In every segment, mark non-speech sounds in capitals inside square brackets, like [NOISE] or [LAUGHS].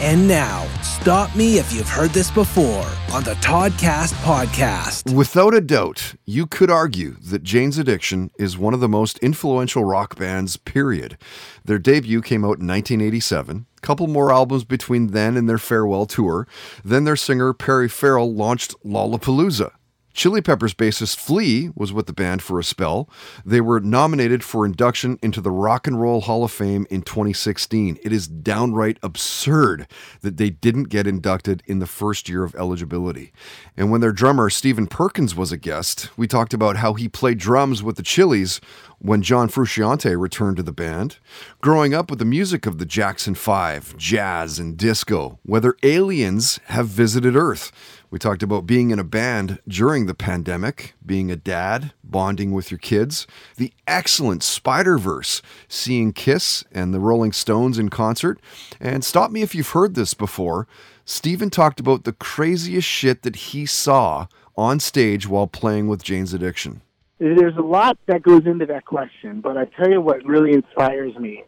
And now, stop me if you've heard this before on the Toddcast podcast. Without a doubt, you could argue that Jane's Addiction is one of the most influential rock bands, period. Their debut came out in 1987. Couple more albums between then and their farewell tour. Then their singer Perry Farrell launched Lollapalooza. Chili Peppers bassist Flea was with the band for a spell. They were nominated for induction into the Rock and Roll Hall of Fame in 2016. It is downright absurd that they didn't get inducted in the first year of eligibility. And when their drummer Stephen Perkins was a guest, we talked about how he played drums with the Chili's when John Frusciante returned to the band. Growing up with the music of the Jackson 5, jazz, and disco, whether aliens have visited Earth. We talked about being in a band during the pandemic, being a dad, bonding with your kids, the excellent Spider Verse, seeing Kiss and the Rolling Stones in concert. And stop me if you've heard this before. Stephen talked about the craziest shit that he saw on stage while playing with Jane's Addiction. There's a lot that goes into that question, but I tell you what really inspires me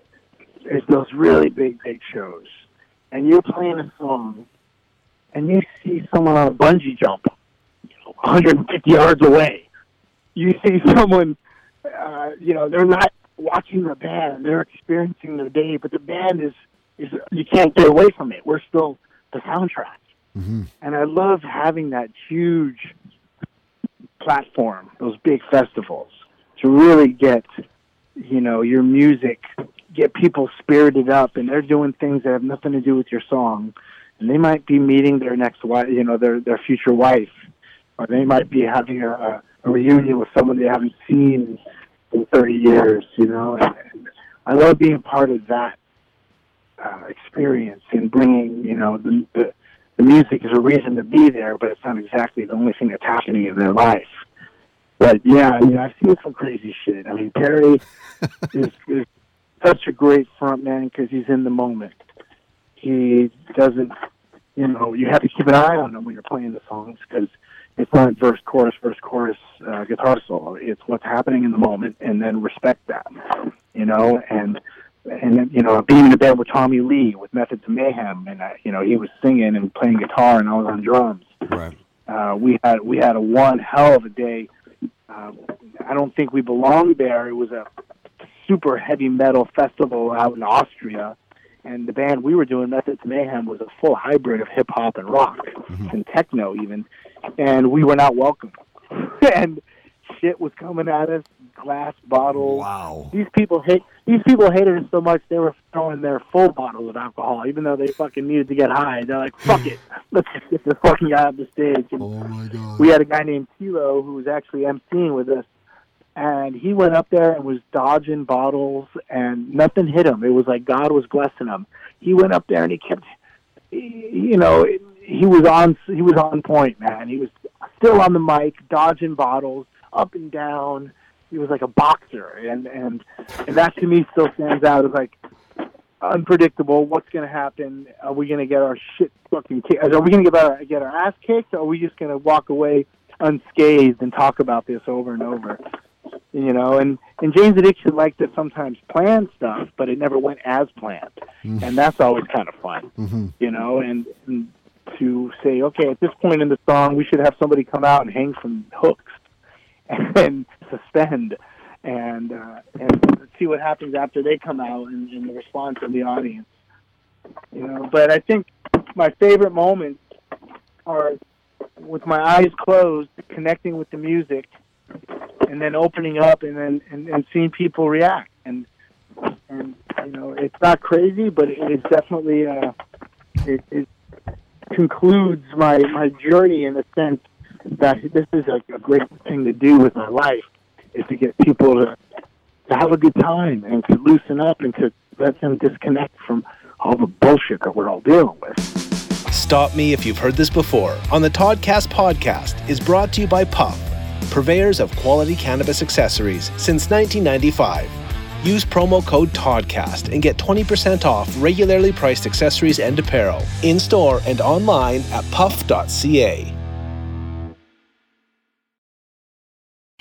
is those really big, big shows. And you're playing a song and you see someone on a bungee jump, 150 yards away. You see [LAUGHS] someone, uh, you know, they're not watching the band; they're experiencing the day. But the band is is you can't get away from it. We're still the soundtrack, mm-hmm. and I love having that huge platform, those big festivals, to really get, you know, your music, get people spirited up, and they're doing things that have nothing to do with your song and they might be meeting their next wife, you know, their their future wife, or they might be having a, a reunion with someone they haven't seen in 30 years, you know. And, I love being part of that uh, experience and bringing, you know, the, the the music is a reason to be there, but it's not exactly the only thing that's happening in their life. But yeah, I mean, I've seen some crazy shit. I mean, Perry [LAUGHS] is, is such a great front man because he's in the moment he doesn't, you know, you have to keep an eye on him when you're playing the songs because it's not verse, chorus, verse, chorus, uh, guitar solo. It's what's happening in the moment, and then respect that, you know. And and you know, being in the band with Tommy Lee with Methods of Mayhem, and uh, you know, he was singing and playing guitar, and I was on drums. Right. Uh, we had we had a one hell of a day. Uh, I don't think we belonged there. It was a super heavy metal festival out in Austria and the band we were doing, Methods Mayhem, was a full hybrid of hip hop and rock mm-hmm. and techno even, and we were not welcome. [LAUGHS] and shit was coming at us, glass bottles. Wow. These people hate these people hated us so much they were throwing their full bottles of alcohol, even though they fucking needed to get high. They're like, "Fuck [LAUGHS] it, let's just get this fucking guy off the stage." And oh my god. We had a guy named Tilo who was actually emceeing with us, and he went up there and was dodging bottles and nothing hit him. It was like God was blessing him. He went up there and he kept, you know, he was on he was on point, man. He was still on the mic, dodging bottles up and down. He was like a boxer, and and and that to me still stands out as like unpredictable. What's going to happen? Are we going to get our shit fucking? Are we going to get our get our ass kicked? Or are we just going to walk away unscathed and talk about this over and over? you know and and jane's addiction liked to sometimes plan stuff but it never went as planned mm-hmm. and that's always kind of fun mm-hmm. you know and, and to say okay at this point in the song we should have somebody come out and hang from hooks [LAUGHS] and suspend and uh, and see what happens after they come out and, and the response of the audience you know but i think my favorite moments are with my eyes closed connecting with the music and then opening up and then and, and seeing people react and and you know it's not crazy but it is definitely uh it, it concludes my my journey in the sense that this is a, a great thing to do with my life is to get people to to have a good time and to loosen up and to let them disconnect from all the bullshit that we're all dealing with. Stop Me If You've Heard This Before on the Toddcast podcast is brought to you by Puff, purveyors of quality cannabis accessories since 1995. Use promo code TODCAST and get 20% off regularly priced accessories and apparel in store and online at puff.ca.